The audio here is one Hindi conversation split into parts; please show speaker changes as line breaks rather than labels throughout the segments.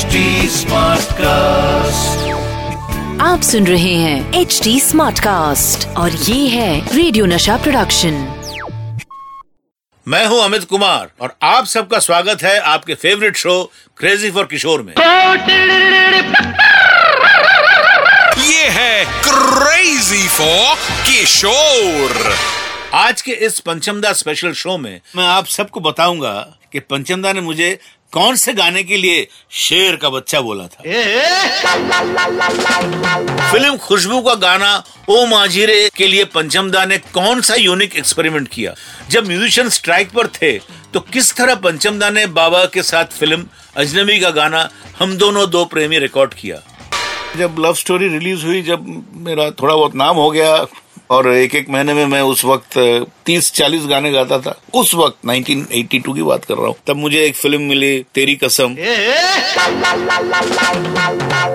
HD कास्ट
आप सुन रहे हैं एच डी स्मार्ट कास्ट और ये है रेडियो नशा प्रोडक्शन
मैं हूँ अमित कुमार और आप सबका स्वागत है आपके favourite show crazy for Kishore में।
ये है क्रेजी फॉर किशोर
आज के इस पंचमदा स्पेशल शो में मैं आप सबको बताऊँगा कि पंचमदा ने मुझे कौन से गाने के लिए शेर का बच्चा बोला था? फ़िल्म खुशबू का गाना ओ माजीरे के लिए पंचमदा ने कौन सा यूनिक एक्सपेरिमेंट किया? जब म्यूजिशियन स्ट्राइक पर थे तो किस तरह पंचमदा ने बाबा के साथ फ़िल्म अजनबी का गाना हम दोनों दो प्रेमी रिकॉर्ड किया? जब लव स्टोरी रिलीज़ हुई जब मेरा थोड़ा बहुत नाम हो गया और एक एक महीने में मैं उस वक्त तीस चालीस गाने गाता था। उस वक्त 1982 की बात कर रहा हूँ। तब मुझे एक फ़िल्म मिली तेरी कसम।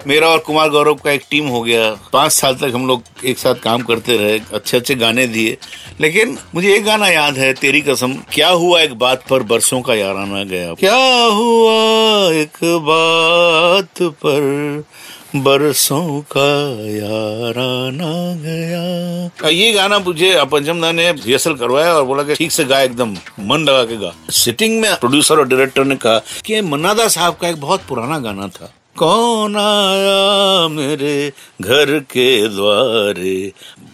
मेरा और कुमार गौरव का एक टीम हो गया। पाँच साल तक हम लोग एक साथ काम करते रहे अच्छे अच्छे गाने दिए। लेकिन मुझे एक गाना याद है तेरी कसम। क्या हुआ एक बात पर बरसों का याराना गया। क्या हुआ एक बात पर बरसों का याराना गया। ये गाना मुझे पंचमदा ने रिहर्सल करवाया और बोला कि ठीक से गा, एकदम मन लगा के गा। सिटिंग में प्रोड्यूसर और डायरेक्टर ने कहा कि मन्नादा साहब का एक बहुत पुराना गाना था। कौन आया मेरे घर के द्वारे?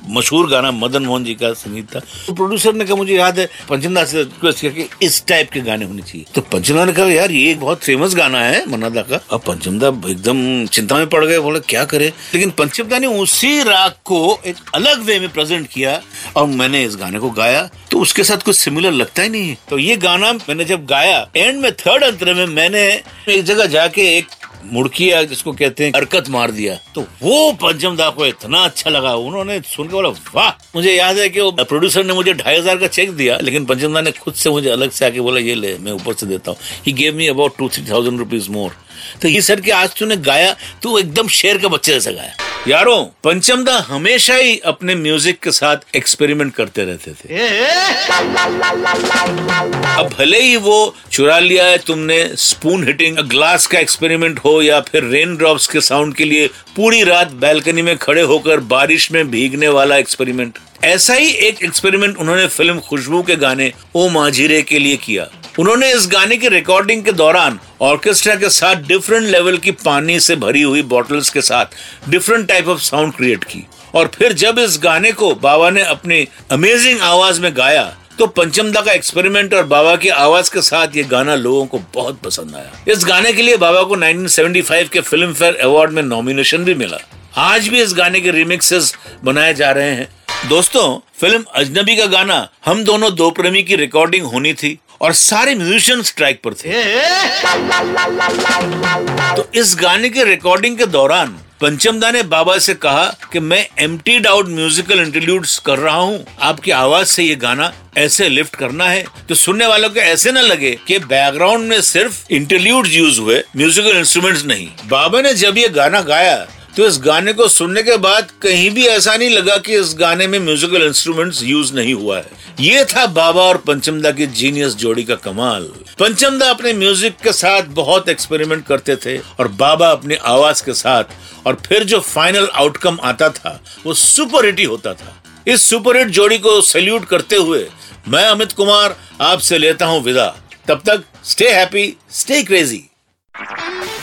मशहूर गाना मदन मोहन जी का संगीत था। तो प्रोड्यूसर ने कहा, मुझे याद है पंचमदा से रिक्वेस्ट किया कि इस टाइप के गाने होने चाहिए। तो पंचमदा ने कहा, यार, ये एक बहुत फ़ेमस गाना है, मन्नादा का। अब पंचमदा एकदम चिंता में पड़ गए, बोले, क्या करे? लेकिन पंचमदा ने उसी राग को एक अलग वे में प्रेजेंट किया और मैंने इस गाने को गाया। तो उसके साथ कुछ सिमिलर लगता ही नहीं तो ये गाना मैंने जब गाया एंड में थर्ड अंतर में मैंने एक जगह जाके एक मुड़किया जिसको कहते हैं, हरकत मार दिया। तो वो पंचम दा को इतना अच्छा लगा, उन्होंने सुन के बोला, वाह! मुझे याद है कि वो प्रोड्यूसर ने मुझे ढाई हज़ार का चेक दिया, लेकिन पंचम दा ने खुद से मुझे अलग से आके बोला, ये ले, मैं ऊपर से देता हूँ। He gave me about two three thousand rupees more तो ये सर के आज तूने गाया, तू एकदम शेर के बच्चे जैसे गाया। यारों पंचमदा हमेशा ही अपने म्यूज़िक के साथ एक्सपेरिमेंट करते रहते थे। अब भले ही वो चुरा लिया है तुमने स्पून हिटिंग ग्लास का एक्सपेरिमेंट हो या फिर रेन ड्रॉप्स के साउंड के लिए पूरी रात बैल्कनी में खड़े होकर बारिश में भीगने वाला एक्सपेरिमेंट ऐसा ही एक एक्सपेरिमेंट उन्होंने फ़िल्म खुशबू के गाने ओ माजीरे के लिए किया। उन्होंने इस गाने की रिकॉर्डिंग के दौरान ऑर्केस्ट्रा के साथ डिफरेंट लेवल की पानी से भरी हुई बॉटल्स के साथ different type of sound create की। और फिर जब इस गाने को बाबा ने अपने अमेजिंग आवाज़ में गाया तो पंचमदा का एक्सपेरिमेंट और बाबा की आवाज़ के साथ ये गाना लोगों को बहुत पसंद आया। इस गाने के लिए बाबा को 1975 के फ़िल्म फेयर अवार्ड में नॉमिनेशन भी मिला। आज भी इस गाने के रिमिक्सेस बनाए जा रहे हैं। दोस्तों, फ़िल्म अजनबी का गाना हम दोनों दो प्रेमी की रिकॉर्डिंग होनी थी और सारे म्यूजिशियन स्ट्राइक पर थे। तो इस गाने के रिकॉर्डिंग के दौरान पंचमदा ने बाबा से कहा कि मैं एम्प्टीड आउट म्यूजिकल इंटरल्यूड्स कर रहा हूँ। आपकी आवाज़ से ये गाना ऐसे लिफ्ट करना है तो सुनने वालों को ऐसे न लगे कि बैकग्राउंड में सिर्फ़ इंटरल्यूड यूज़ हुए म्यूजिकल इंस्ट्रूमेंट्स नहीं। बाबा ने जब ये गाना गाया तो इस गाने को सुनने के बाद कहीं भी ऐसा नहीं लगा कि इस गाने में म्यूजिकल इंस्ट्रूमेंट्स यूज़ नहीं हुआ है। ये था बाबा और पंचमदा की जीनियस जोड़ी का कमाल। पंचमदा अपने म्यूज़िक के साथ बहुत एक्सपेरिमेंट करते थे और बाबा अपनी आवाज़ के साथ और फिर जो फाइनल आउटकम आता था, वो सुपर हिट ही होता था। इस सुपर हिट जोड़ी को सैल्यूट करते हुए मैं अमित कुमार आपसे लेता हूँ विदा। तब तक स्टे हैप्पी स्टे क्रेजी